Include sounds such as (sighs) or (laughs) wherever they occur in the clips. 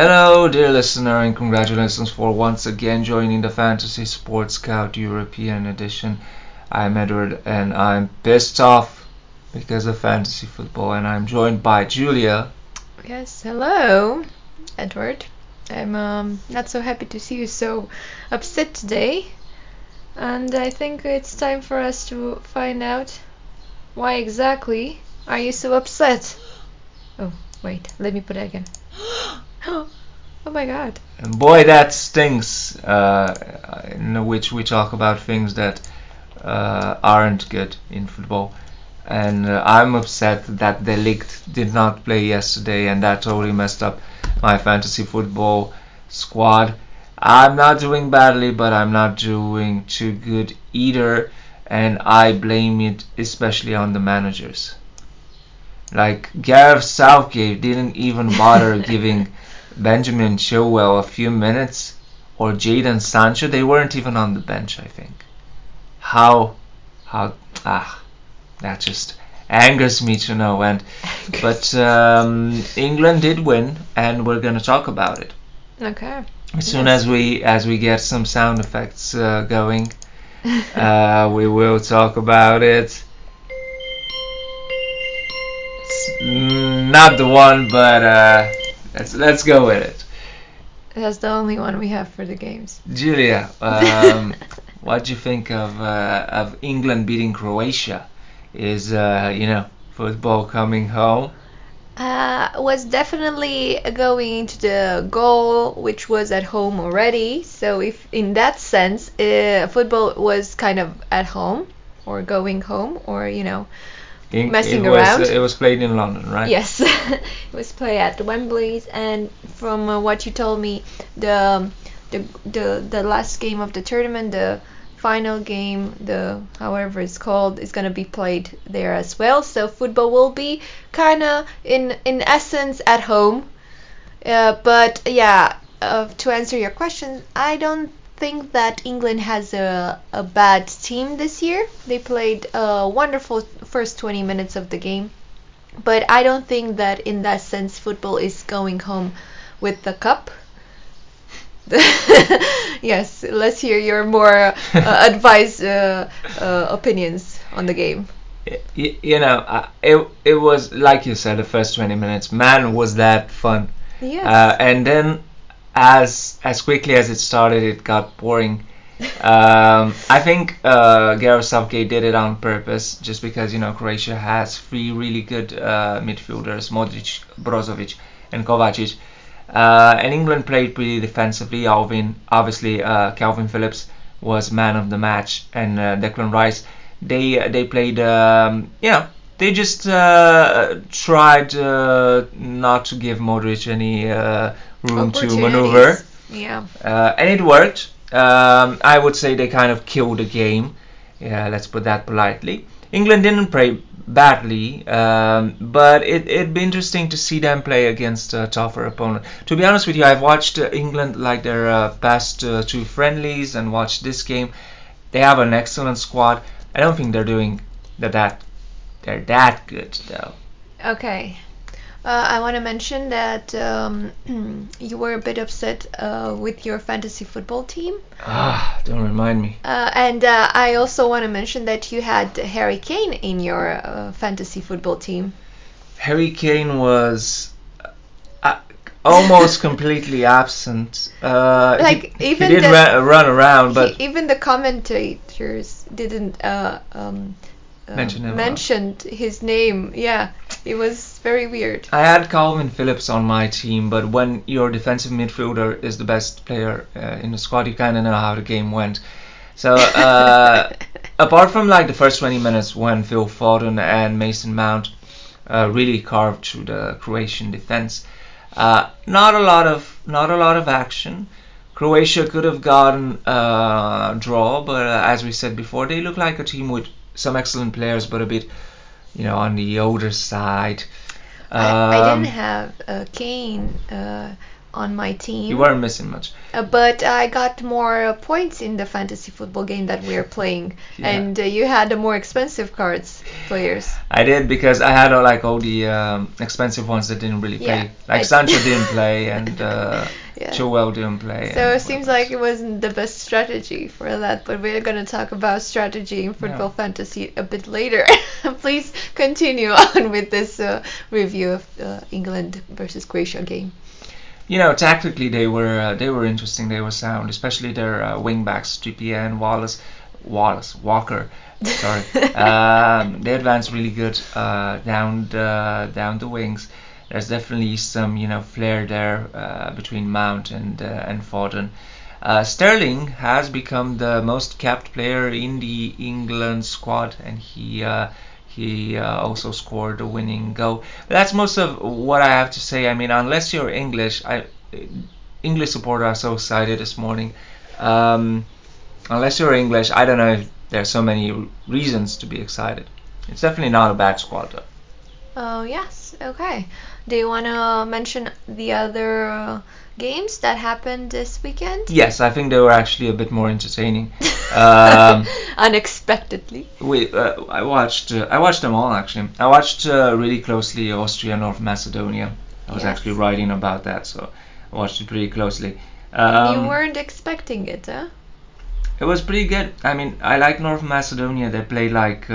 Hello, dear listener, and congratulations for once again joining the Fantasy Sports Scout European Edition. I'm Edward, and I'm pissed off because of fantasy football, and I'm joined by Julia. Yes, hello, Edward. I'm um, not so happy to see you so upset today, and I think it's time for us to find out why exactly are you so upset. Oh, wait, let me put it again. (gasps) (gasps) (gasps) oh my god. And boy, that stinks. Uh, in which we talk about things that uh, aren't good in football. And uh, I'm upset that De Ligt did not play yesterday, and that totally messed up my fantasy football squad. I'm not doing badly, but I'm not doing too good either, and I blame it especially on the managers. Like Gareth Southgate didn't even bother (laughs) giving Benjamin Chilwell a few minutes, or Jadon Sancho. They weren't even on the bench, I think. How, how, ah, that just angers me to no end. (laughs) But um, England did win, and we're gonna talk about it Okay. as soon Yes. as we as we get some sound effects uh, going. (laughs) uh, we will talk about it. It's not the one, but uh, let's let's go with it. That's the only one we have for the games. Julia, um, (laughs) what do you think of uh, of England beating Croatia? Is uh, you know football coming home? Uh, was definitely going into the goal, which was at home already. So if in that sense, uh, football was kind of at home or going home, or you know, In- Messing it was, around? it was played in London, right? Yes, (laughs) it was played at Wembley's, and from uh, what you told me, the the the the last game of the tournament, the final game, the however it's called, is gonna be played there as well. So football will be kind of in in essence at home. Uh, but yeah, uh, to answer your question, I don't think that England has a, a bad team this year. They played a wonderful first 20 minutes of the game. But I don't think that in that sense football is going home with the cup. (laughs) yes, let's hear your more uh, (laughs) advice uh, uh, opinions on the game. Y- you know, uh, it it was like you said, the first 20 minutes. Man, was that fun! Yes. Uh, and then, as as quickly as it started, it got boring. um, I think uh, Gareth did it on purpose, just because you know Croatia has three really good uh, midfielders: Modric, Brozovic, and Kovacic. Uh, and England played pretty defensively. Alvin, obviously, uh, Calvin Phillips was man of the match, and uh, Declan Rice. They they played, um, you know, they just uh, tried uh, not to give Modric any uh, room to maneuver, Yeah. uh, and it worked. Um, I would say they kind of killed the game. Yeah, let's put that politely. England didn't play badly, um, but it, it'd be interesting to see them play against a tougher opponent. To be honest with you, I've watched uh, England like their uh, past uh, two friendlies and watched this game. They have an excellent squad. I don't think they're doing that that they're that good though. Okay. Uh, I want to mention that um, (clears throat) you were a bit upset uh, with your fantasy football team. Ah, don't remind me. Uh, and uh, I also want to mention that you had Harry Kane in your uh, fantasy football team. Harry Kane was uh, almost (laughs) completely absent. Uh, he- Like, he, even did the- ra- run around, but He, even the commentators didn't uh, um, uh, him, mentioned his name. Yeah, it was very weird. I had Calvin Phillips on my team. But when your defensive midfielder is the best player uh, in the squad, you kind of know how the game went. So uh, (laughs) apart from like the first 20 minutes when Phil Foden and Mason Mount uh, really carved through the Croatian defense, uh, not a lot of not a lot of action. Croatia could have gotten a draw, but uh, as we said before, they look like a team with some excellent players, but a bit, you know, on the older side. I, I Um, didn't have uh, Kane uh, on my team. You weren't missing much. Uh, but I got more uh, points in the fantasy football game that we're (laughs) playing, Yeah. and uh, you had the more expensive cards players. I did because I had like all the um, expensive ones that didn't really Yeah, play. Like I- (laughs) Sancho didn't play and uh, (laughs) Yeah. Chilwell didn't play. So it seems like it wasn't the best strategy for that, but we're gonna talk about strategy in football fantasy a bit later. Please continue on with this uh, review of uh, England versus Croatia game. You know tactically they were uh, they were interesting. They were sound, especially their uh, wing backs Trippier and Wallace. Wallace Walker. Sorry. (laughs) um, they advanced really good uh, down the down the wings. There's definitely some you know flair there uh, between Mount and uh, and Foden. Uh, Sterling has become the most capped player in the England squad, and he uh, he uh, also scored a winning goal. But that's most of what I have to say. I mean, unless you're English, I English supporters are so excited this morning. Um, unless you're English, I don't know if there's so many reasons to be excited. It's definitely not a bad squad though. Oh yes, okay. Do you wanna mention the other uh, games that happened this weekend? Yes, I think they were actually a bit more entertaining. (laughs) um, Unexpectedly. we, uh, I watched uh, I watched them all actually. I watched uh, really closely Austria North Macedonia. I was Yes. actually writing about that, so I watched it pretty closely. Um, you weren't expecting it, huh? It was pretty good. I mean, I like North Macedonia. They play like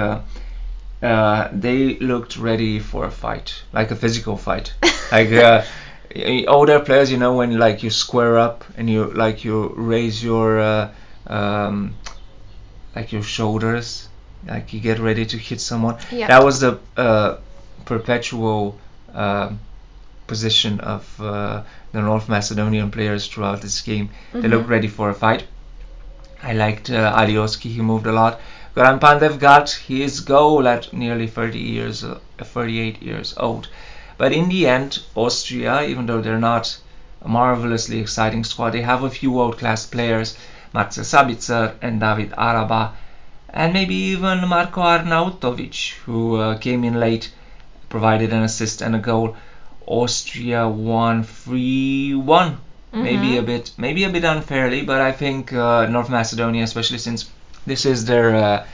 uh, they looked ready for a fight, like a physical fight. (laughs) like uh, their players, you know, when like you square up and you like you raise your uh, um, like your shoulders, like you get ready to hit someone. Yeah. That was the uh, perpetual um position of uh, the North Macedonian players throughout this game. They looked ready for a fight. I liked uh, Alioski. He moved a lot. Goran Pandev got his goal at nearly 30 years, uh, 38 years old. But in the end, Austria, even though they're not a marvelously exciting squad, they have a few world-class players, Matze Sabitzer and David Alaba, and maybe even Marko Arnautovic, who uh, came in late, provided an assist and a goal. Austria won 3-1 maybe Mhm. a bit maybe a bit unfairly but i think uh, north macedonia especially since this is their uh,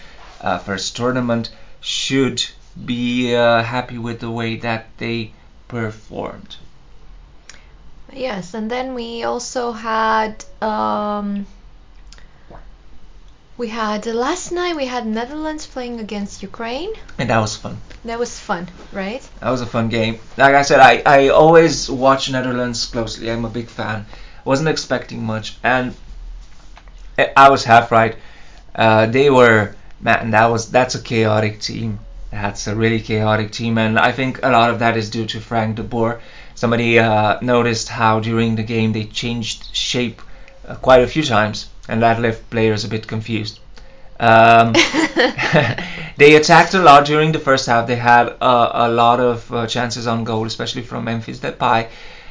uh, first tournament. Should be uh, happy with the way that they performed. Yes, and then we also had um, we had last night we had Netherlands playing against Ukraine. and that was fun. That was fun, right? that was a fun game. Like i said i, I always watch netherlands closely. I'm a big fan. Wasn't expecting much. And I- i was half right uh, they were man that was that's a chaotic team that's a really chaotic team and i think a lot of that is due to frank de boer somebody uh, noticed how during the game they changed shape uh, quite a few times and that left players a bit confused um, (laughs) (laughs) they attacked a lot during the first half. They had uh, a lot of uh, chances on goal, especially from Memphis Depay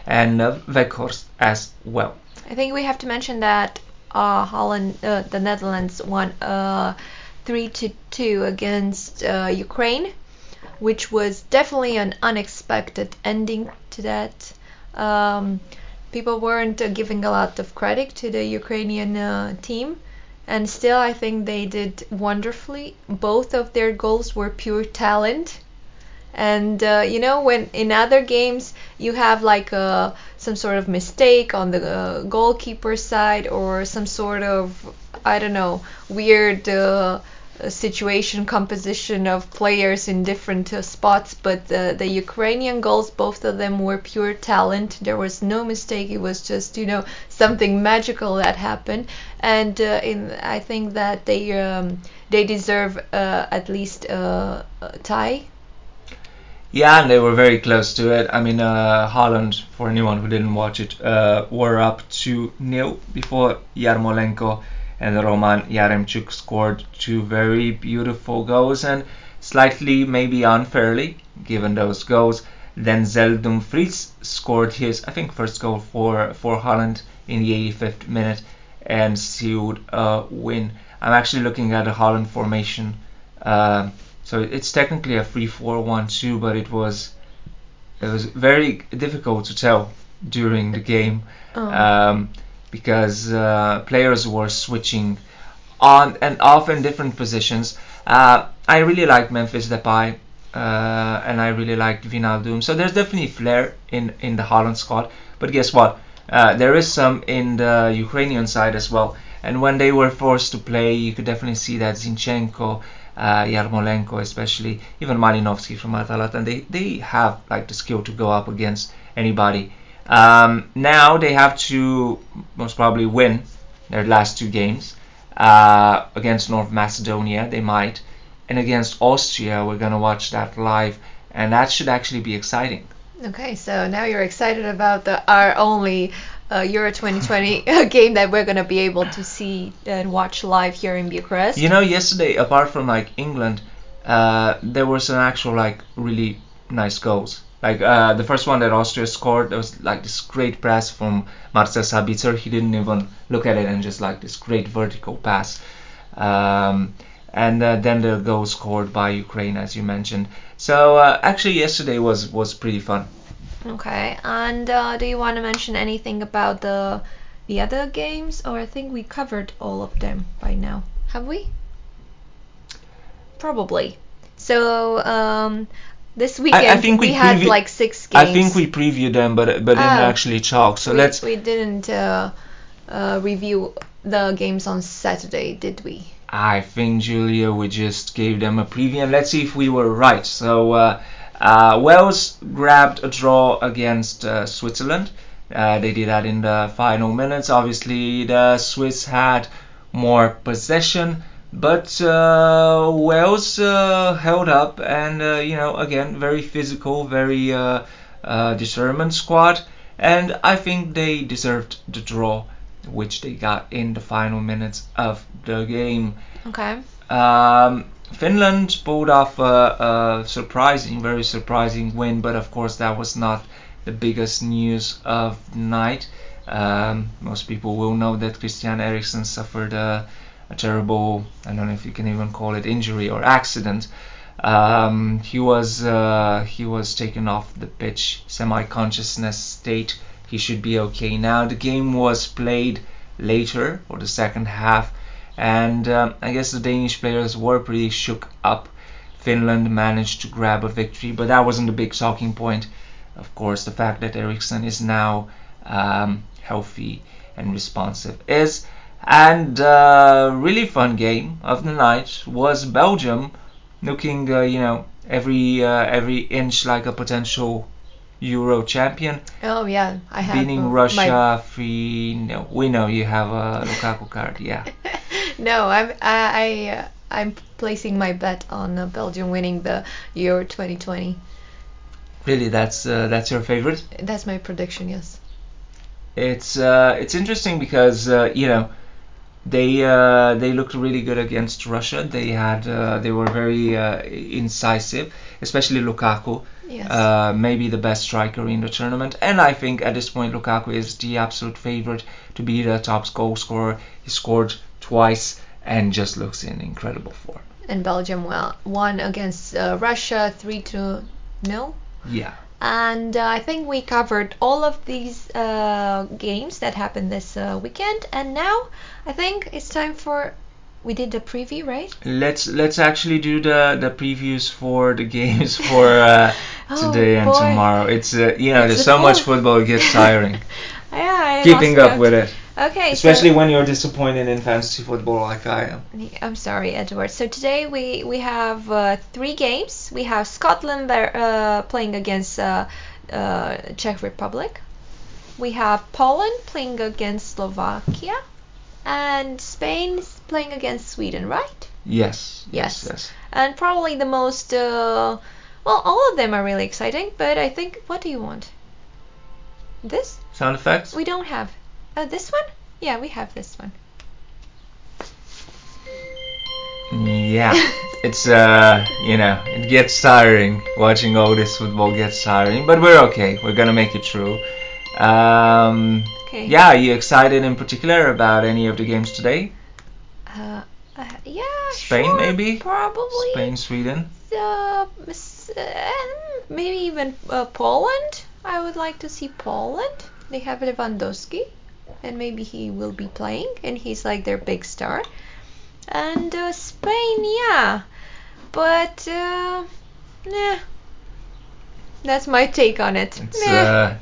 and uh, Weghorst as well. I think we have to mention that uh, Holland, uh, the Netherlands won uh, three to two against uh, Ukraine, which was definitely an unexpected ending to that. Um, people weren't uh, giving a lot of credit to the Ukrainian team, and still I think they did wonderfully. Both of their goals were pure talent. And uh, you know, when in other games you have like a some sort of mistake on the uh, goalkeeper side or some sort of I don't know weird uh, uh, situation composition of players in different uh, spots. But the, Ukrainian goals both of them were pure talent. There was no mistake. It was just you know something magical that happened. And uh, in I think that they um, they deserve uh, at least uh, a tie Yeah, and they were very close to it. I mean, uh, Holland, for anyone who didn't watch it, uh, were up 2 0 before Yarmolenko and Roman Yaremchuk scored two very beautiful goals and slightly, maybe unfairly, given those goals. Then Zeldum Fries scored his, I think, first goal for, for Holland in the 85th minute and sealed a win. I'm actually looking at the Holland formation. Um so it's technically a 3-4-1-2, but it was it was very difficult to tell during the game Oh. um, because uh, players were switching on and off in different positions. Uh, I really like Memphis Depay uh, and I really like Wijnaldum. So there's definitely flair in in the Holland squad. But guess what? Uh, there is some in the Ukrainian side as well. And when they were forced to play, you could definitely see that Zinchenko, uh, Yarmolenko, especially even Malinovsky from Atalanta, they they have like the skill to go up against anybody. Um, now they have to most probably win their last two games uh, against North Macedonia. They might, and against Austria, we're gonna watch that live, and that should actually be exciting. Okay, so now you're excited about the our only uh, Euro 2020 (laughs) game that we're gonna be able to see and watch live here in Bucharest. You know, yesterday, apart from like England, uh, there were some actual like really nice goals. Like uh, the first one that Austria scored, there was like this great pass from Marcel Sabitzer. He didn't even look at it and just like this great vertical pass. Um, and uh, then the goal scored by Ukraine, as you mentioned. So uh, actually, yesterday was was pretty fun. Okay, and uh, do you want to mention anything about the the other games, or I think we covered all of them by now? Have we? Probably. So um, this weekend think we had previ- like six games. I think we previewed them, but but didn't Oh. actually talk. So we, let's we didn't uh, uh, review the games on Saturday, did we? I think Julia, we just gave them a preview, and let's see if we were right. So uh, uh, Wales grabbed a draw against uh, Switzerland. Uh, they did that in the final minutes. Obviously, the Swiss had more possession, but uh, Wales uh, held up, and uh, you know, again, very physical, very uh, uh, determined squad, and I think they deserved the draw, which they got in the final minutes of the game. Okay. Um, Finland pulled off a, a surprising, very surprising win, but of course that was not the biggest news of the night. Um, most people will know that Christian Eriksen suffered a, a terrible, I don't know if you can even call it injury or accident. Um, he was uh, he was taken off the pitch, semi-consciousness state. He should be okay now. The game was played later or the second half, and um, I guess the Danish players were pretty shook up. Finland managed to grab a victory, but that wasn't the big talking point. Of course, the fact that Eriksen is now um, healthy and responsive is. And uh, really fun game of the night was Belgium, looking uh, you know every uh, every inch like a potential Euro champion, Oh yeah, I have beating Russia. Free, no, we know you have a Lukaku card, yeah. (laughs) No, I'm I, I uh, I'm placing my bet on uh, Belgium winning the Euro 2020. Really, that's uh, that's your favorite. That's my prediction. Yes. It's uh, it's interesting because uh, you know they uh, they looked really good against Russia. They had uh, they were very uh, incisive, especially Lukaku. Yes. Uh, maybe the best striker in the tournament, and I think at this point Lukaku is the absolute favorite to be the top goal scorer. He scored twice and just looks in incredible form. and Belgium well won against uh, Russia three to nil. Yeah. And uh, I think we covered all of these uh, games that happened this uh, weekend. And now I think it's time for. We did the preview, right? Let's let's actually do the the previews for the games for uh, (laughs) Oh, today and boy. tomorrow. It's uh, you know It's there's so much football it gets tiring. (laughs) Yeah, I Keeping up with it, Okay, especially so, when you're disappointed in fantasy football like I am. I'm sorry, Edward. So today we we have uh, three games. We have Scotland uh, playing against uh, uh, Czech Republic. We have Poland playing against Slovakia, and Spain playing against Sweden, right? Yes. Yes. Yes. Yes. And probably the most. Uh, well, all of them are really exciting, but I think. What do you want? This? Sound effects. We don't have. Uh, this one? Yeah, we have this one. Yeah. (laughs) it's uh you know it gets tiring watching all this football gets tiring, but we're okay. We're gonna make it through. Um, Okay. yeah. Are you excited in particular about any of the games today? Uh, uh, yeah. Spain, sure, maybe? Probably. Spain, Sweden. Uh, uh, maybe even uh, Poland. I would like to see Poland. They have Lewandowski, and maybe he will be playing, and he's like their big star. And uh, Spain, yeah, but uh, yeah, that's my take on it. It's uh,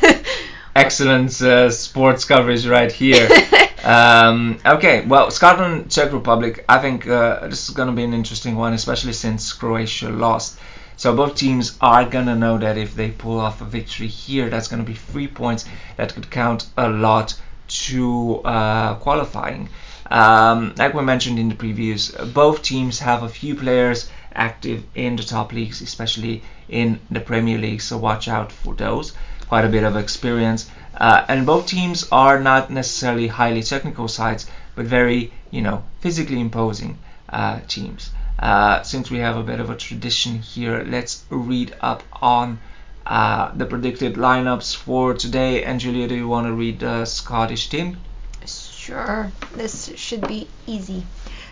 (laughs) excellent uh, sports coverage right here. (laughs) um, okay, well, Scotland, Czech Republic. I think uh, this is going to be an interesting one, especially since Croatia lost. So both teams are going to know that if they pull off a victory here, that's going to be three points that could count a lot to uh, qualifying. Um, like we mentioned in the previews, both teams have a few players active in the top leagues, especially in the Premier League. So watch out for those. Quite a bit of experience, uh, and both teams are not necessarily highly technical sides, but very, you know, physically imposing uh, teams. Uh, since we have a bit of a tradition here, let's read up on uh, the predicted lineups for today. And Julia, do you want to read the Scottish team? Sure, this should be easy.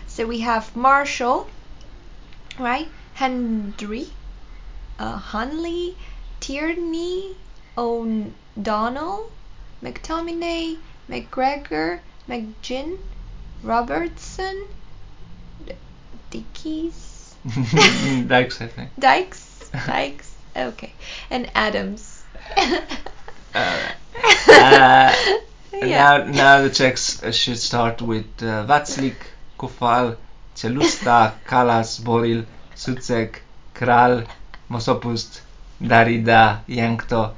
So we have Marshall, right? Hendry, uh, Hanley, Tierney, O'Donnell, McTominay, McGregor, McGinn, Robertson, Dickies, (laughs) Dykes, I think. Dykes, (laughs) Dykes, okay, and Adams. (laughs) Alright. Uh, yeah. Now, now the Czechs uh, should start with uh, Vaclik, Coufal, Celustka, Kalas, Boril, Soucek, Kral, Masopust, Darida, Jankto,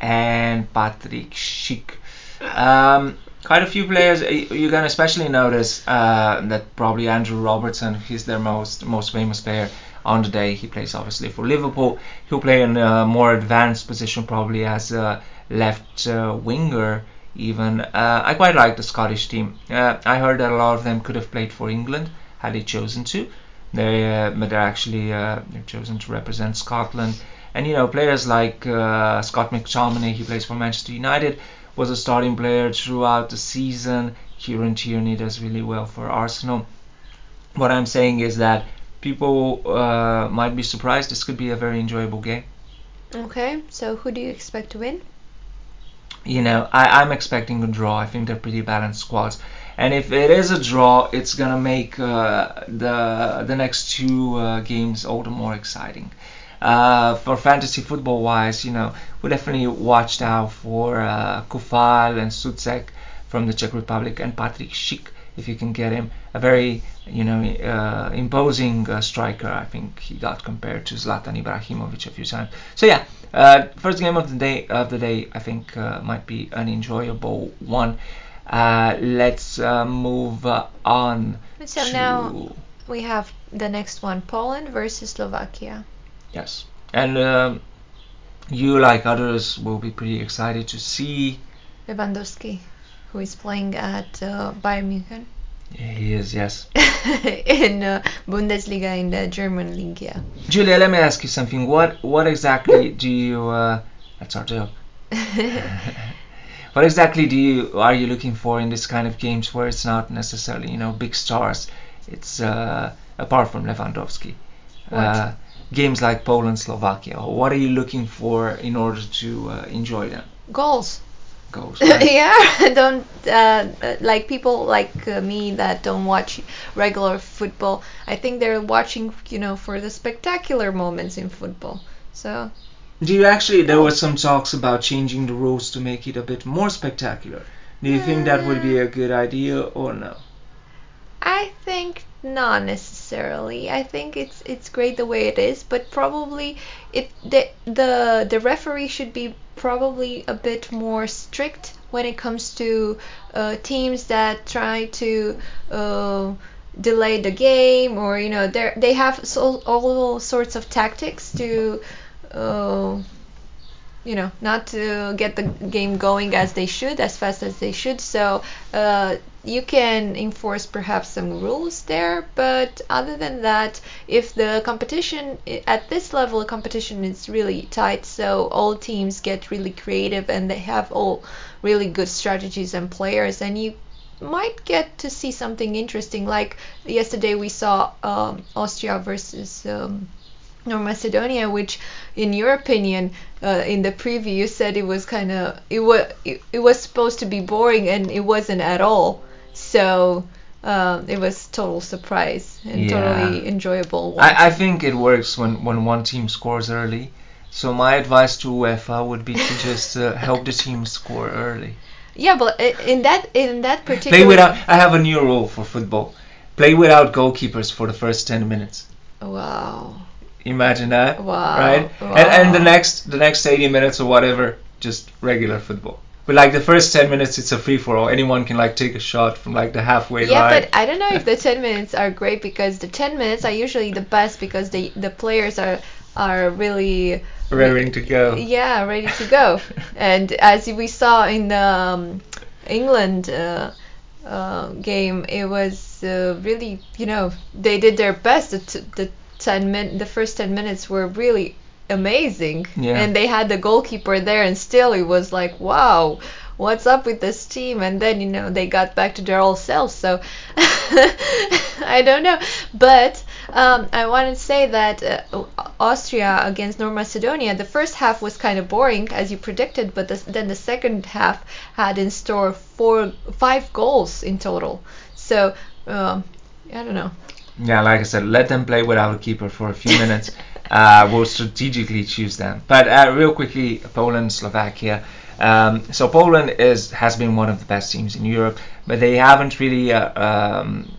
and Patrick Schick. Um, quite a few players. uh, You're gonna especially notice uh, that probably Andrew Robertson. He's their most most famous player on the day. He plays obviously for Liverpool. He'll play in a more advanced position, probably as a left uh, winger. Even uh, I quite like the Scottish team. Uh, I heard that a lot of them could have played for England had they chosen to. They, uh, but they're actually uh, they've chosen to represent Scotland. And you know, players like Scott McTominay, he plays for Manchester United, was a starting player throughout the season. Kieran Tierney does really well for Arsenal. What I'm saying is that people uh, might be surprised. This could be a very enjoyable game. Okay, so who do you expect to win? You know, I, I'm expecting a draw. I think they're pretty balanced squads. And if it is a draw, it's gonna make uh, the the next two uh, games all the more exciting. Uh, for fantasy football wise, you know, we definitely watched out for uh, Coufal and Soucek from the Czech Republic and Patrick Schick if you can get him. A very, you know, uh, imposing uh, striker. I think he got compared to Zlatan Ibrahimovic a few times. So yeah, uh, first game of the day of the day I think uh, might be an enjoyable one. Uh, let's uh, move uh, on. So now we have the next one Poland versus Slovakia. Yes, and um, you, like others, will be pretty excited to see. Lewandowski, who is playing at uh, Bayern München He is, yes. (laughs) in uh, Bundesliga in the German league. Yeah. Julia, let me ask you something. What what exactly do you? Uh, that's our (laughs) joke. what exactly do you are you looking for in this kind of games where it's not necessarily you know big stars? It's uh, apart from Lewandowski. Uh, games like Poland, Slovakia. What are you looking for in order to uh, enjoy them? Goals. Goals. (laughs) right? yeah, (laughs) don't uh, uh, like people like uh, me that don't watch regular football. I think they're watching, you know, for the spectacular moments in football. So Do you actually? There were some talks about changing the rules to make it a bit more spectacular. Do you think that would be a good idea or no? I think not necessarily. I think it's it's great the way it is, but probably it the the the referee should be probably a bit more strict when it comes to uh, teams that try to uh, delay the game or you know they they have so, all sorts of tactics to uh, you know not to get the game going as they should as fast as they should. So uh, you can enforce perhaps some rules there but other than that if the competition at this level competition is really tight so all teams get really creative and they have all really good strategies and players and you might get to see something interesting. Like yesterday we saw um, austria versus um, North Macedonia, which, in your opinion, uh, in the preview, you said it was kind of it was it, it was supposed to be boring, and it wasn't at all. So um, it was total surprise and Yeah. totally enjoyable. I, I think it works when, when one team scores early. So my advice to UEFA would be to just uh, help the team score early. yeah, but in that in that particular Play without. I have a new rule for football. Play without goalkeepers for the first ten minutes. wow Imagine that, wow right? wow. And and the next the next 80 minutes or whatever, just regular football. But like the first 10 minutes, it's a free for all. Anyone can like take a shot from like the halfway yeah, line. Yeah, but I don't know if the 10 minutes are great because the 10 minutes are usually the best because the the players are are really raring to go. yeah ready to go (laughs) and as we saw in the um, England uh, uh, game it was uh, really you know they did their best the, t- the 10 min the first 10 minutes were really amazing. Yeah. and they had the goalkeeper there and still it was like wow what's up with this team? And then you know they got back to their old selves so (laughs) I don't know. But um, I want to say that uh, Austria against North Macedonia the first half was kind of boring as you predicted but the, then the second half had in store four five goals in total. So um, I don't know Yeah, like I said, let them play without a keeper for a few minutes. (laughs) uh, we'll strategically choose them. But uh, real quickly, Poland, Slovakia. Um, so Poland is has been one of the best teams in Europe, but they haven't really, uh, um,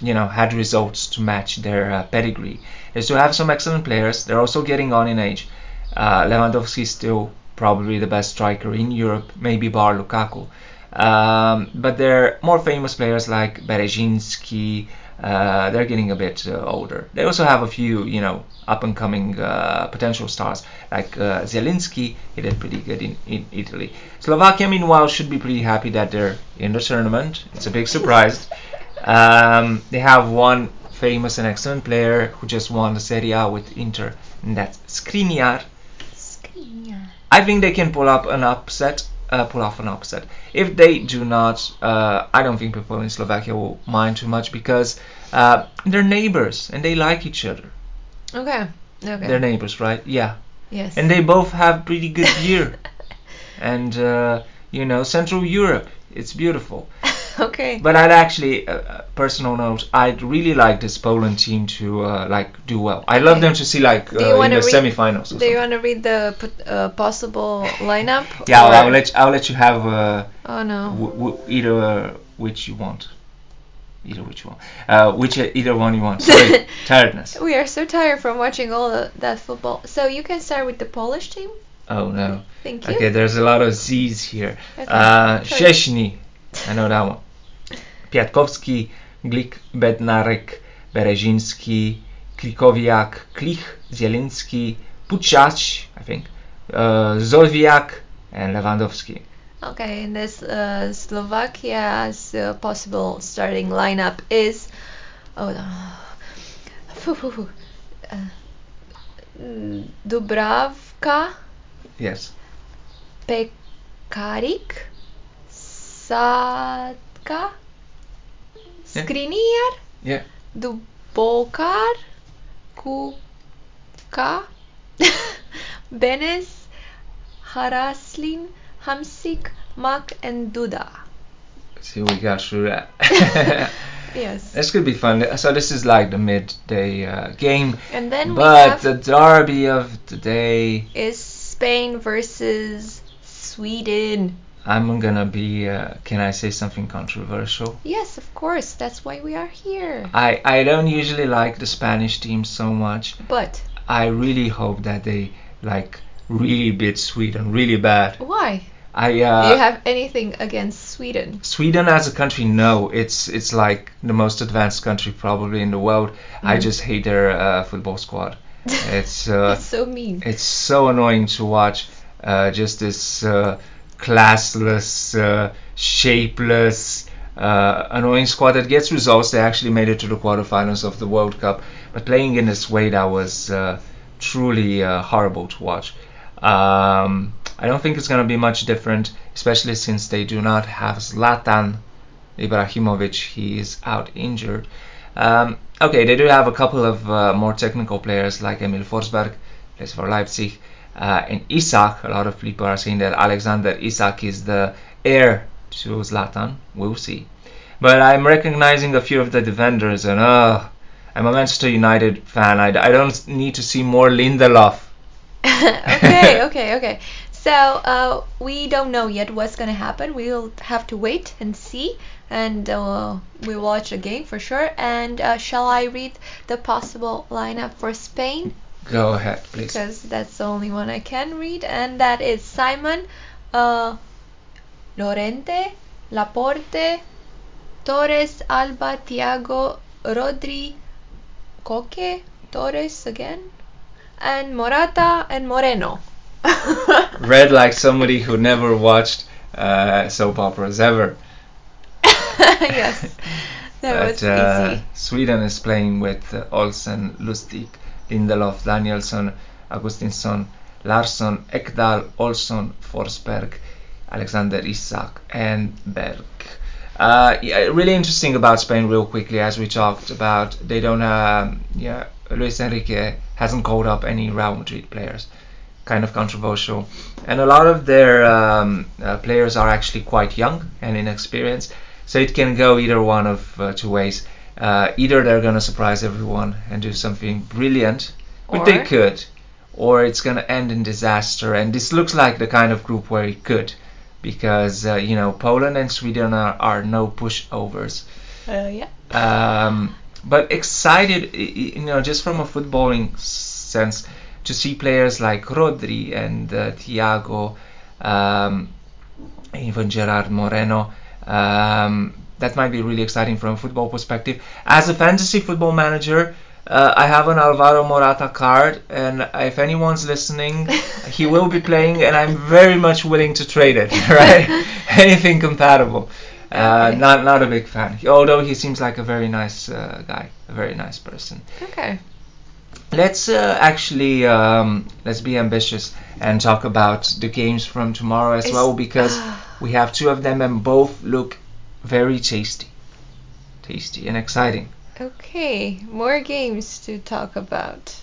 you know, had results to match their uh, pedigree. They still have some excellent players. They're also getting on in age. Uh, Lewandowski is still probably the best striker in Europe, maybe bar Lukaku. Um, but there are more famous players like Bereszynski. Uh, they're getting a bit uh, older. They also have a few, you know, up and coming uh, potential stars like uh, Zielinski. He did pretty good in, in Italy. Slovakia, meanwhile, should be pretty happy that they're in the tournament. It's a big surprise. Um, they have one famous and excellent player who just won the Serie A with Inter, and that's Skriniar. I think they can pull up an upset. Uh, pull off an upset. If they do not, uh, I don't think people in Slovakia will mind too much because uh, they're neighbors and they like each other. okay okay They're neighbors, right? Yeah, yes and they both have pretty good (laughs) beer. and uh, you know, Central Europe, it's beautiful. (laughs) okay But I'd actually, uh, uh, personal note, I'd really like this Poland team to uh, like do well. I'd love Okay. them to see like uh, in the read- semifinals. Or Do you want to read the uh, possible lineup? Yeah, or- I'll let you, I'll let you have uh, Oh no. w- w- either uh, which you want. Either which one. Uh, which either one you want. Sorry, (laughs) tiredness. We are so tired from watching all that football. So you can start with the Polish team. Oh no. Thank you. Okay, there's a lot of Z's here. Okay. Uh. I know that one. Piatkowski, Glik, Bednarek, Bereszynski, Krychowiak, Klich, Zielinski, Puchacz, I think, uh, Zolwiak, and Lewandowski. Okay, and this uh, Slovakia's uh, possible starting lineup is oh no. Uh, Dubravka, Yes. Pekarik, Satka, Yeah. Skriniar, Yeah. Dubokar, Kucka, (laughs) Benes, Haraslin, Hamsik, Mak, and Duda. See, we got through that. (laughs) Yes. This could be fun. So this is like the midday uh, game, And then we but the derby of the day. is Spain versus Sweden. I'm gonna be. Uh, can I say something controversial? Yes, of course. That's why we are here. I I don't usually like the Spanish team so much. But I really hope that they like really beat Sweden really bad. why? I uh, Do you have anything against Sweden? Sweden as a country, no. It's it's like the most advanced country probably in the world. I Mm. just hate their uh, football squad. (laughs) It's uh, It's so mean. it's so annoying to watch. Uh, just this uh, classless, uh, shapeless, uh, annoying squad that gets results. They actually made it to the quarterfinals of the World Cup, but playing in this way that was uh, truly uh, horrible to watch. Um, I don't think it's going to be much different, especially since they do not have Zlatan Ibrahimovic. He is out injured. Um, okay, they do have a couple of uh, more technical players like Emil Forsberg, plays for Leipzig, uh, and Isak. A lot of people are saying that Alexander Isak is the heir to Zlatan. We'll see. But I'm recognizing a few of the defenders, and uh, I'm a Manchester United fan. I, I don't need to see more Lindelof. (laughs) (laughs) okay, okay, okay. So uh, we don't know yet what's gonna happen. We'll have to wait and see, and uh, we'll watch the game for sure. And uh, shall I read the possible lineup for Spain? Go ahead, please. Because that's the only one I can read, and that is Simon, uh, Llorente, Laporte, Torres, Alba, Thiago, Rodri, Koke, Torres again, and Morata and Moreno. (laughs) Read like somebody who never watched uh, soap operas ever. (laughs) yes, (laughs) that but was uh, easy. Sweden is playing with uh, Olsen, Lustig, Lindelof, Danielsson, Augustinsson, Larsson, Ekdal, Olsson, Forsberg, Alexander Isak, and Berg. Uh, yeah, really interesting about Spain, real quickly, as we talked about. They don't, um, yeah, Luis Enrique hasn't called up any Real Madrid players. Kind of controversial. And a lot of their um, uh, players are actually quite young and inexperienced. So it can go either one of uh, two ways. Uh, either they're going to surprise everyone and do something brilliant, which they could, or it's going to end in disaster. And this looks like the kind of group where it could, because uh, you know Poland and Sweden are, are no pushovers. Uh, yeah. Um, but excited, you know, just from a footballing sense, to see players like Rodri and uh, Thiago, um, even Gerard Moreno. Um, that might be really exciting from a football perspective. As a fantasy football manager, uh, I have an Alvaro Morata card, and if anyone's listening, (laughs) he will be playing, and I'm very much willing to trade it. (laughs) Right? (laughs) Anything compatible. Uh, Okay. not not a big fan. Although he seems like a very nice uh, guy, a very nice person. Okay. Let's uh, actually um, let's be ambitious and talk about the games from tomorrow as Is- well because (sighs) we have two of them and both look very tasty, tasty and exciting. Okay, more games to talk about.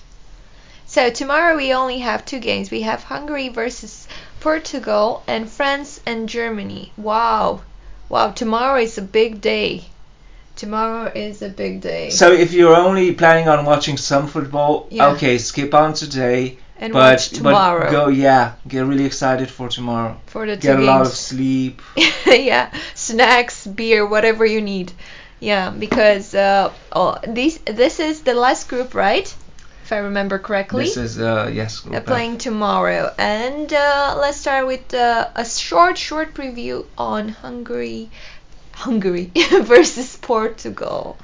So tomorrow we only have two games. We have Hungary versus Portugal and France and Germany. Wow. Wow, tomorrow is a big day. Tomorrow is a big day. So if you're only planning on watching some football, Yeah. okay, skip on today. And but watch tomorrow but go yeah, get really excited for tomorrow. for the Get a lot of sleep. (laughs) yeah, snacks, beer, whatever you need. Yeah, because uh, oh, these this is the last group, right? If I remember correctly. This is uh yes. Group uh, F. playing tomorrow. And uh, let's start with uh, a short, short preview on Hungary, Hungary (laughs) versus Portugal.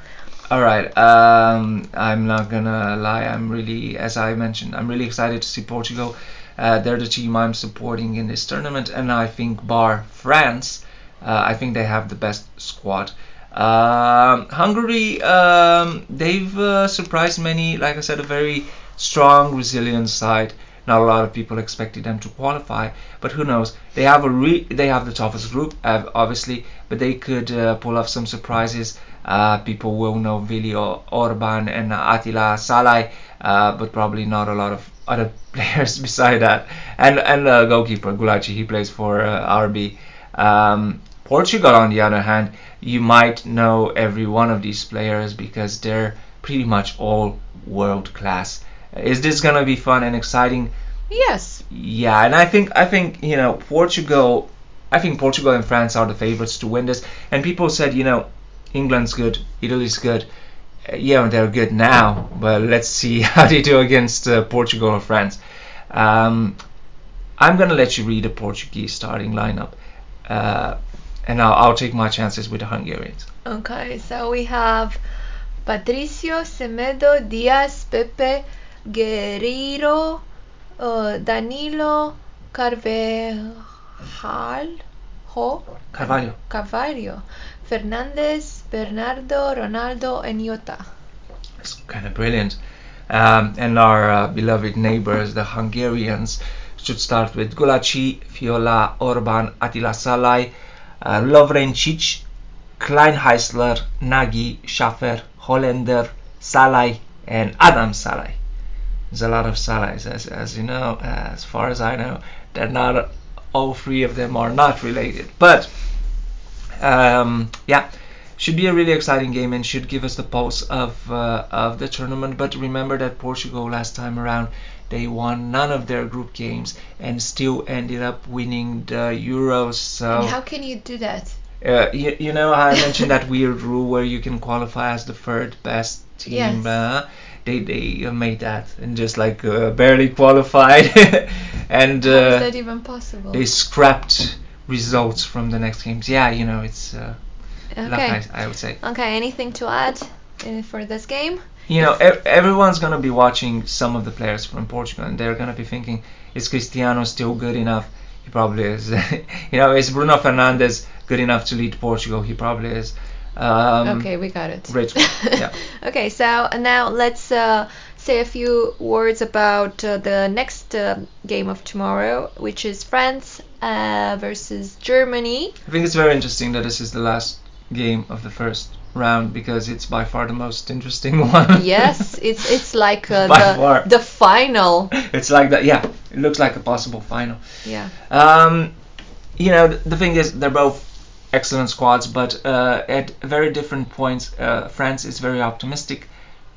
All right. Um, I'm not gonna lie. I'm really, as I mentioned, I'm really excited to see Portugal. Uh, they're the team I'm supporting in this tournament, and I think, bar France, uh, I think they have the best squad. Um, Hungary, um, they've uh, surprised many. Like I said, a very strong, resilient side. Not a lot of people expected them to qualify, but who knows? They have a re- they have the toughest group, uh, obviously, but they could uh, pull off some surprises. Uh, people will know Vili Orban and Attila Szalai, uh, but probably not a lot of other (laughs) players beside that. And and uh, goalkeeper Gulacsi, he plays for uh, RB. Um, Portugal, on the other hand, you might know every one of these players because they're pretty much all world class. Is this gonna be fun and exciting? Yes. Yeah, and I think I think you know Portugal. I think Portugal and France are the favorites to win this. And people said, you know, England's good, Italy's good. Uh, yeah, they're good now, but let's see (laughs) how they do against uh, Portugal or France. Um, I'm gonna let you read the Portuguese starting lineup, uh, and I'll, I'll take my chances with the Hungarians. Okay, so we have Patricio, Semedo, Dias, Pepe, Guerreiro, uh, Danilo, Carvajal, Ho, Carvalho. Carvalho, Fernandes, Bernardo, Ronaldo, and Jota. It's kind of brilliant. Um, and our uh, beloved neighbors, the Hungarians, should start with Gulacsi, Fiola, Orban, Attila Szalai, uh, Lovrencsics, Kleinheisler, Nagy, Schaffer, Hollander, Szalai, and Adam Szalai. There's a lot of Szalais, as, as you know, as far as I know, they're not all three of them are not related. But um, yeah, should be a really exciting game and should give us the pulse of uh, of the tournament. But remember that Portugal last time around they won none of their group games and still ended up winning the Euros. So And how can you do that? uh, you, you know I mentioned that weird rule where you can qualify as the third best team. Yes. Uh, they they made that and just like uh, barely qualified, (laughs) and how is uh, that even possible? they scrapped results from the next games. Yeah, you know it's uh, okay. I, I would say. Okay. Anything to add uh, for this game? You know, ev- everyone's gonna be watching some of the players from Portugal, and they're gonna be thinking, "Is Cristiano still good enough?" He probably is. (laughs) you know, is Bruno Fernandes good enough to lead Portugal? He probably is. Um, okay, we got it. great yeah. (laughs) okay, so now let's uh, say a few words about uh, the next uh, game of tomorrow, which is France uh, versus Germany. I think it's very interesting that this is the last game of the first round because it's by far the most interesting (laughs) one. yes, it's it's like uh, (laughs) the far. the final. it's like that. Yeah, it looks like a possible final. Yeah. Um, you know, th- the thing is, they're both excellent squads, but uh, at very different points. Uh, France is very optimistic.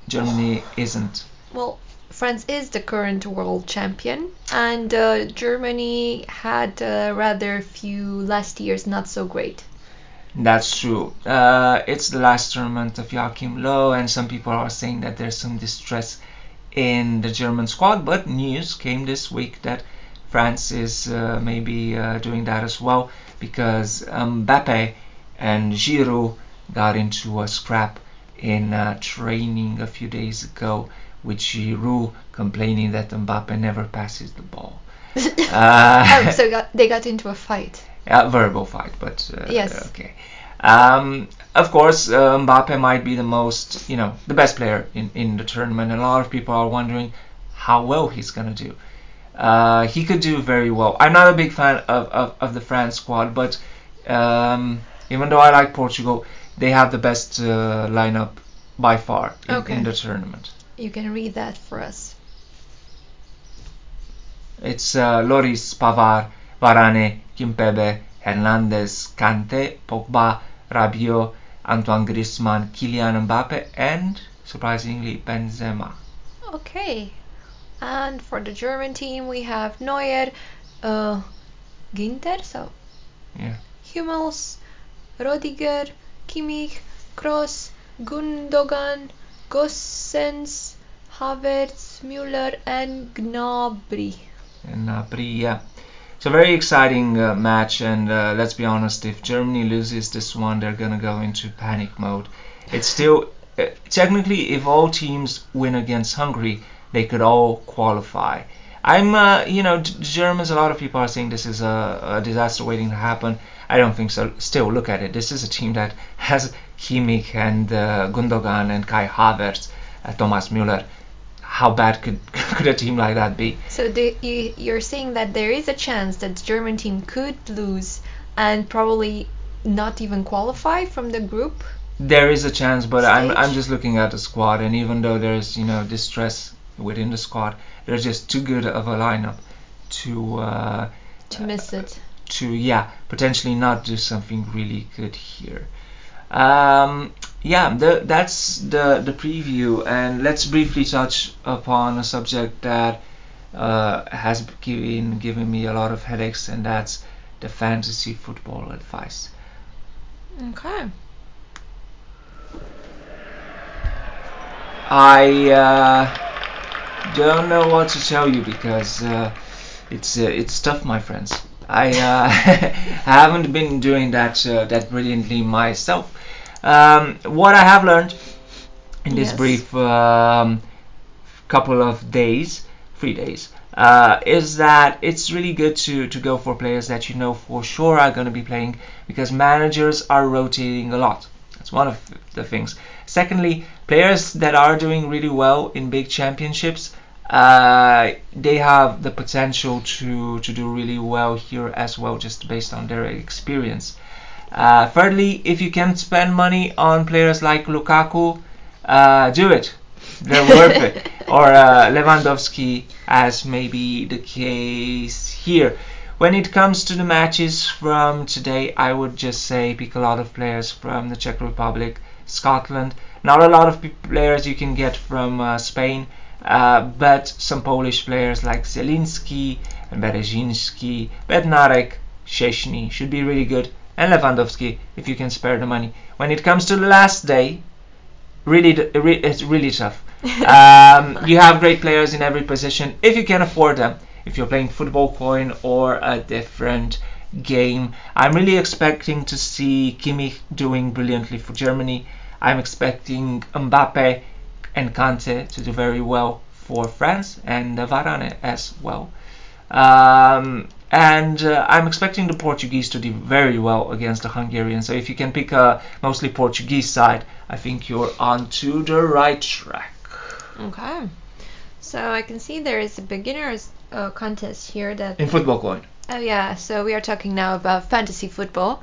Germany isn't. Well, France is the current world champion, and uh, Germany had uh, rather few last years not so great. That's true. Uh, it's the last tournament of Joachim Low, and some people are saying that there's some distress in the German squad. But news came this week that France is uh, maybe uh, doing that as well because Mbappe and Giroud got into a scrap in uh, training a few days ago with Giroud complaining that Mbappe never passes the ball. (laughs) Uh, oh, so (laughs) got, they got into a fight. a verbal fight, but uh, Yes. okay. Um, of course, uh, Mbappe might be the most, you know, the best player in, in the tournament, a lot of people are wondering how well he's gonna do. Uh, he could do very well. I'm not a big fan of, of, of the France squad, but um, even though I like Portugal, they have the best uh, lineup by far in, Okay. in the tournament. You can read that for us. It's uh, Lloris, Pavard, Varane, Kimpembe, Hernandez, Kante, Pogba, Rabiot, Antoine Griezmann, Kylian Mbappe, and surprisingly Benzema. Okay. And for the German team, we have Neuer, uh, Ginter, so Yeah. Hummels, Rudiger, Kimmich, Kroos, Gundogan, Gosens, Havertz, Müller, and Gnabry. And Gnabry, yeah. It's a very exciting uh, match, and uh, let's be honest, if Germany loses this one, they're gonna go into panic mode. It's still uh, technically, if all teams win against Hungary, they could all qualify. I'm, uh, you know, Germans. A lot of people are saying this is a, a disaster waiting to happen. I don't think so. Still, look at it. This is a team that has Kimmich and uh, Gundogan and Kai Havertz, uh, Thomas Müller. How bad could (laughs) could a team like that be? So the, you, you're saying that there is a chance that the German team could lose and probably not even qualify from the group? There is a chance, but I'm I'm just looking at the squad, and even though there's you know distress within the squad, they're just too good of a lineup to uh, To miss it. to yeah potentially not do something really good here. Um, yeah, the, that's the the preview, and let's briefly touch upon a subject that uh, has been giving me a lot of headaches, and that's the fantasy football advice. Okay. I uh, don't know what to tell you because uh, it's uh, it's tough, my friends. I uh, (laughs) haven't been doing that uh, that brilliantly myself. Um, what I have learned in this Yes. brief um, couple of days, three days, uh, is that it's really good to, to go for players that you know for sure are going to be playing because managers are rotating a lot. That's one of the things. Secondly, players that are doing really well in big championships, uh, they have the potential to, to do really well here as well, just based on their experience. Uh, thirdly, if you can spend money on players like Lukaku, uh, do it. They're (laughs) worth it. Or uh, Lewandowski, as maybe the case here. When it comes to the matches from today, I would just say pick a lot of players from the Czech Republic, Scotland. Not a lot of players you can get from uh, Spain, uh, but some Polish players like Zielinski and Bereszynski, Bednarek, Szczesny should be really good, and Lewandowski if you can spare the money. When it comes to the last day, really, it's really tough. (laughs) um, you have great players in every position if you can afford them. If you're playing football coin or a different game, I'm really expecting to see Kimmich doing brilliantly for Germany. I'm expecting Mbappe and Kante to do very well for France and Varane as well. Um, and uh, I'm expecting the Portuguese to do very well against the Hungarians. So if you can pick a mostly Portuguese side, I think you're onto the right track. Okay. So I can see there is a beginners uh, contest here that. In football coin. Oh yeah. So we are talking now about fantasy football,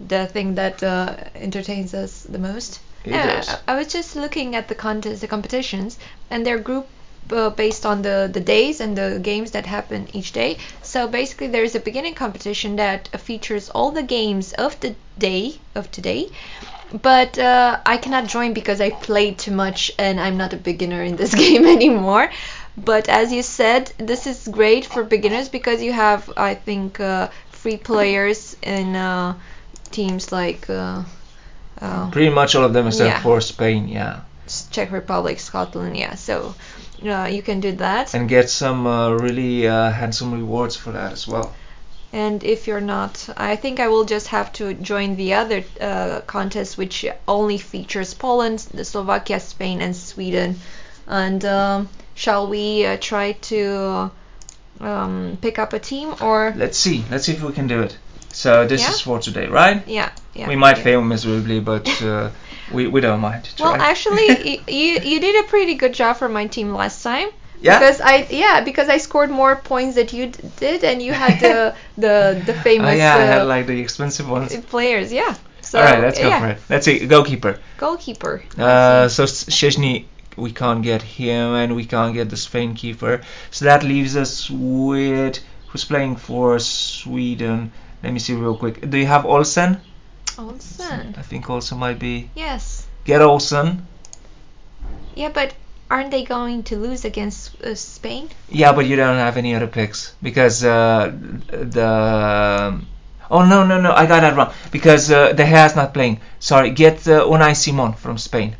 the thing that uh, entertains us the most. Yeah. I, was just looking at the contest, the competitions, and they're grouped uh, based on the the days and the games that happen each day. So basically, there is a beginning competition that uh, features all the games of the day of today. But uh, I cannot join because I played too much and I'm not a beginner in this (laughs) game anymore. But as you said, this is great for beginners because you have, I think, uh, free players in uh, teams like uh, Pretty much all of them except Yeah. for Spain, yeah. Czech Republic, Scotland. Yeah, so uh, you can do that. And get some uh, really uh, handsome rewards for that as well. And if you're not, I think I will just have to join the other uh, contest, which only features Poland, Slovakia, Spain, and Sweden. And um, shall we uh, try to um, pick up a team or? Let's see. Let's see if we can do it. So this Yeah? is for today, right? Yeah, yeah. we might yeah. fail miserably, but uh, we, we don't mind. Well, actually, (laughs) y- you you did a pretty good job for my team last time. Yeah? Because I yeah because I scored more points that you d- did and you had the (laughs) the the Oh famous yeah, I had uh, like the expensive ones. players. Yeah. So All right, let's go for it. Let's see, goalkeeper. Goalkeeper. Uh, so Szczesny, we can't get him, and we can't get the Spain keeper. So that leaves us with who's playing for Sweden. Let me see real quick. Do you have Olsen? Olsen. I think Olsen might be. Yes. Get Olsen. Yeah, but aren't they going to lose against uh, Spain? Yeah, but you don't have any other picks because uh, the. Oh no no no! I got that wrong because uh, De Gea is not playing. Sorry, get uh, Unai Simon from Spain.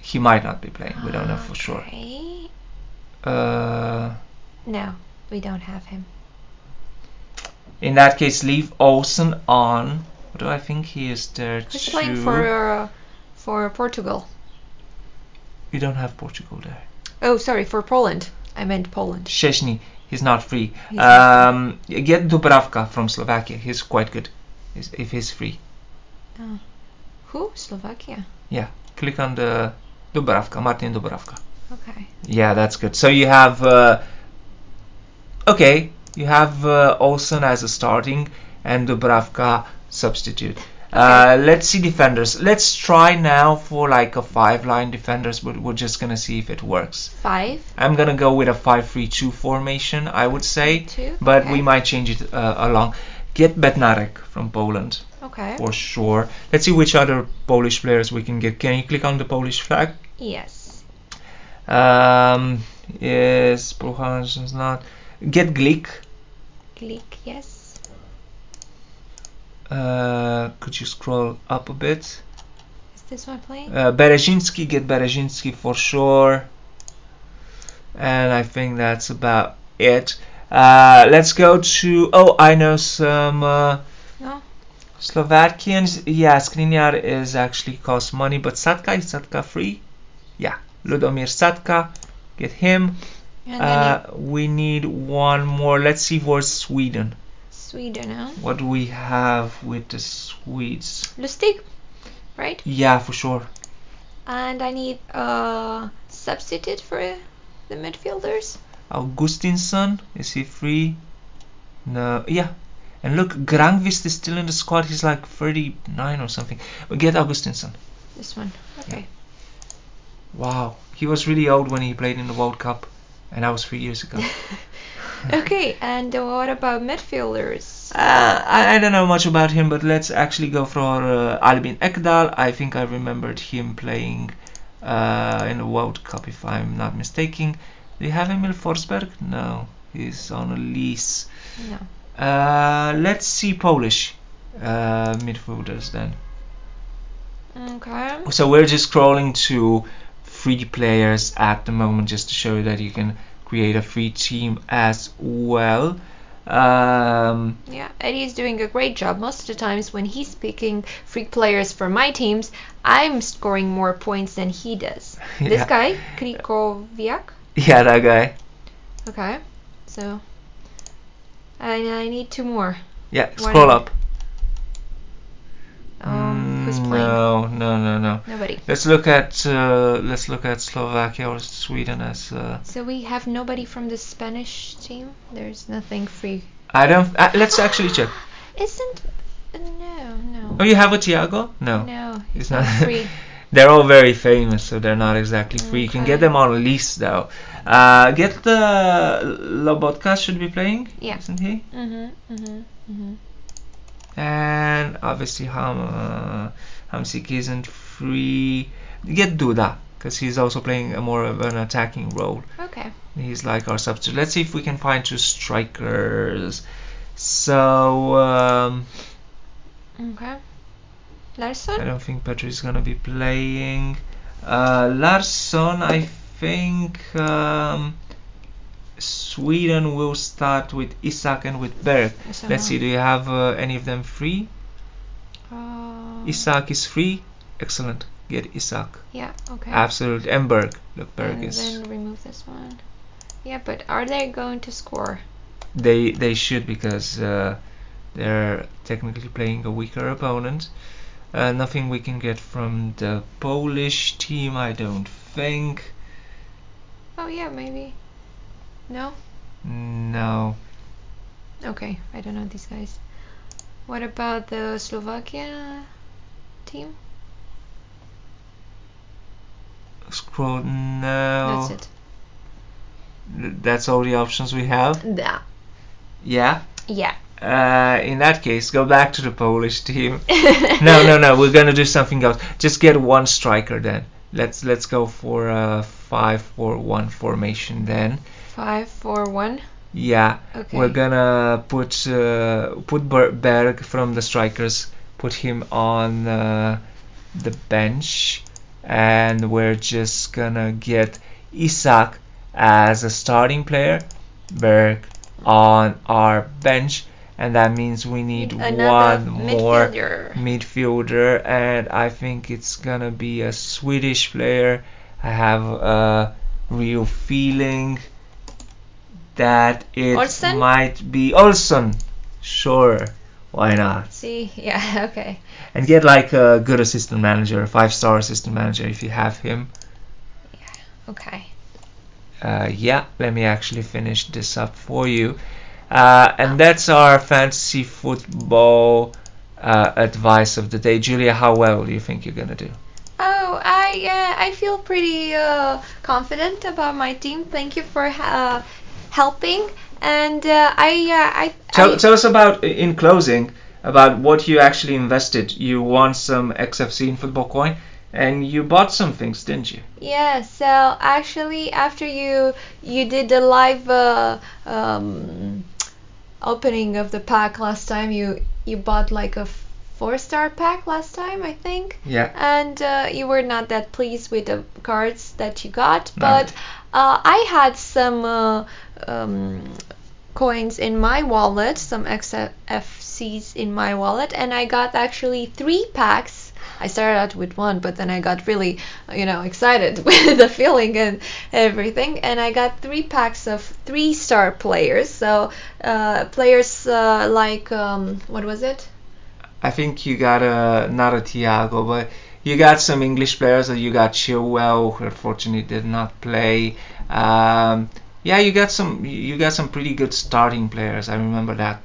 He might not be playing. We don't know for sure. Okay. Uh, No, we don't have him. In that case, leave Olsen on. What do I think he is there Who's too? playing for uh, for Portugal? We don't have Portugal there. Oh, sorry, for Poland. I meant Poland. Szczesny, he's not free. He's not um, get Dubravka from Slovakia. He's quite good. He's, if he's free, Who? Slovakia. Yeah. Click on the Dubravka, Martin Dubravka. Okay. Yeah, that's good. So you have uh, okay, you have uh, Olsen as a starting and Dubravka substitute. Uh, let's see defenders. Let's try now for like a five line defenders, but we're just gonna see if it works. Five. I'm gonna go with a 5-3-2 formation, I would say, Two. but okay. we might change it uh, along. Get Bednarek from Poland Okay. for sure. Let's see which other Polish players we can get. Can you click on the Polish flag? Yes. Um, yes, is not. Get Glik. Glik. Yes. Uh, could you scroll up a bit? Is this one playing? Uh, Bereszynski, get Bereszynski for sure. And I think that's about it. Uh, let's go to. Oh, I know some uh, No. Slovakians. Yeah, Skriniar is actually cost money, but Satka is Satka free? Yeah, Lubomir Satka. Get him. Uh, we need one more. Let's see for Sweden. Sweden, huh? What do we have with the Swedes? Lustig, right? Yeah, for sure. And I need a substitute for the midfielders. Augustinsson, is he free? No, yeah. And look, Granqvist is still in the squad. He's like 39 or something. We get Augustinsson. This one. Okay. Wow, he was really old when he played in the World Cup, and that was three years ago. (laughs) okay, and what about midfielders? Uh, I, I don't know much about him, but let's actually go for uh, Albin Ekdal. I think I remembered him playing uh, in the World Cup, if I'm not mistaken. Do you have Emil Forsberg? No, he's on a lease. No. Uh, let's see Polish uh, midfielders then. Okay. So we're just scrolling to free players at the moment just to show you that you can create a free team as well. Um, Yeah, Eddie's doing a great job. Most of the times when he's picking free players for my teams, I'm scoring more points than he does. (laughs) This Yeah. guy, Krychowiak. yeah, that guy. Okay, so I, I need two more. Yeah, Why scroll up. Um, who's Mm, playing? No, no, no, no. Nobody. Let's look at uh, let's look at Slovakia or Sweden as. Uh, So we have nobody from the Spanish team. There's nothing free. I don't. Uh, let's actually check. (gasps) Isn't uh, no no Oh, you have a Thiago? No. no It's not- not free. (laughs) They're all very famous, so they're not exactly free. You can get them on a lease though. Uh, get the Lobotka should be playing, Yeah. isn't he? Mhm mhm mhm. And obviously Ham uh, Hamsik isn't free. Get Duda because he's also playing a more of an attacking role. Okay. He's like our substitute. Let's see if we can find two strikers. So um, Okay. Larsson? I don't think Petri Petri's gonna be playing. Uh, Larsson, I think um, Sweden will start with Isak and with Berg. Let's see, do you have uh, any of them free? Uh, Isak is free. Excellent. Get Isak. Yeah. Okay. Absolute. And Berg. Look, Berg and is. then remove this one. Yeah, but are they going to score? They they should because uh, they're technically playing a weaker opponent. Uh, nothing we can get from the Polish team, I don't think. Oh yeah, maybe. No. No. Okay, I don't know these guys. What about the Slovakia team? Scroll. No. That's it. Th- That's all the options we have. Yeah. Yeah. Yeah. Uh, in that case, go back to the Polish team. (laughs) no, no, no. We're gonna do something else. Just get one striker then. Let's let's go for a five-four-one formation then. Five, four, one. Yeah. Okay. We're gonna put uh, put Berg from the strikers. Put him on uh, the bench, and we're just gonna get Isak as a starting player. Berg on our bench, and that means we need Another one more midfielder. midfielder, and I think it's gonna be a Swedish player. I have a real feeling that it Olsen? might be Olson. Sure, why not? See, yeah, (laughs) okay. And get like a good assistant manager, a five-star assistant manager if you have him. Yeah, okay. Uh, yeah, let me actually finish this up for you. Uh, and that's our fantasy football uh, advice of the day. Julia, how well do you think you're gonna do? Oh, I uh, I feel pretty uh, confident about my team. Thank you for uh, helping. And uh, I uh, I, Tell, I tell us about, in closing, about what you actually invested. You won some XFC in Football Coin, and you bought some things, didn't you? Yeah, so actually after you you did the live uh, um, opening of the pack last time, you you bought like a four star pack last time, I think. Yeah. And uh, you were not that pleased with the cards that you got, No. Uh, I had some uh, um, coins in my wallet, some XFCs in my wallet, and I got actually three packs. I started out with one, but then I got really, you know, excited (laughs) with the feeling and everything, and I got three packs of three-star players. So uh, players uh, like um, what was it? I think you got a not a Thiago, but you got some English players. That you got Chilwell, who unfortunately did not play. Um, yeah, you got some. You got some pretty good starting players. I remember that.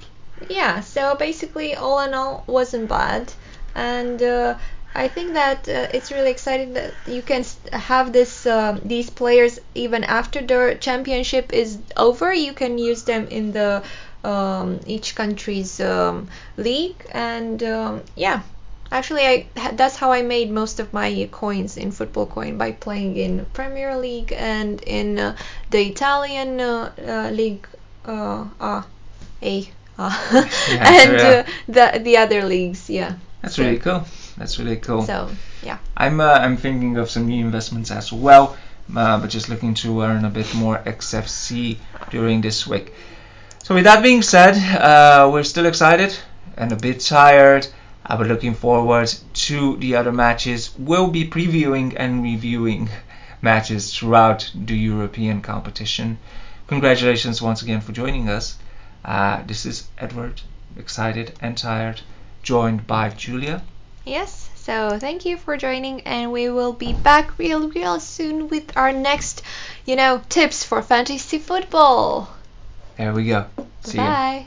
Yeah. So basically, all in all, wasn't bad, and uh, I think that uh, it's really exciting that you can have this um, these players even after the championship is over. You can use them in the um, each country's um, league, and um, yeah, actually, I that's how I made most of my coins in football coin by playing in Premier League and in uh, the Italian uh, uh, league. Uh, uh, A. Uh, (laughs) Yeah, (laughs) and yeah. uh, the the other leagues, yeah. That's really cool. That's really cool. So yeah. I'm uh, I'm thinking of some new investments as well, but just looking to earn a bit more XFC during this week. So with that being said, uh, we're still excited and a bit tired. Uh, but looking forward to the other matches. We'll be previewing and reviewing (laughs) matches throughout the European competition. Congratulations once again for joining us. Uh, this is Edward, excited and tired, joined by Julia. Yes. So thank you for joining, and we will be back real, real soon with our next, you know, tips for fantasy football. There we go. See ya. Bye.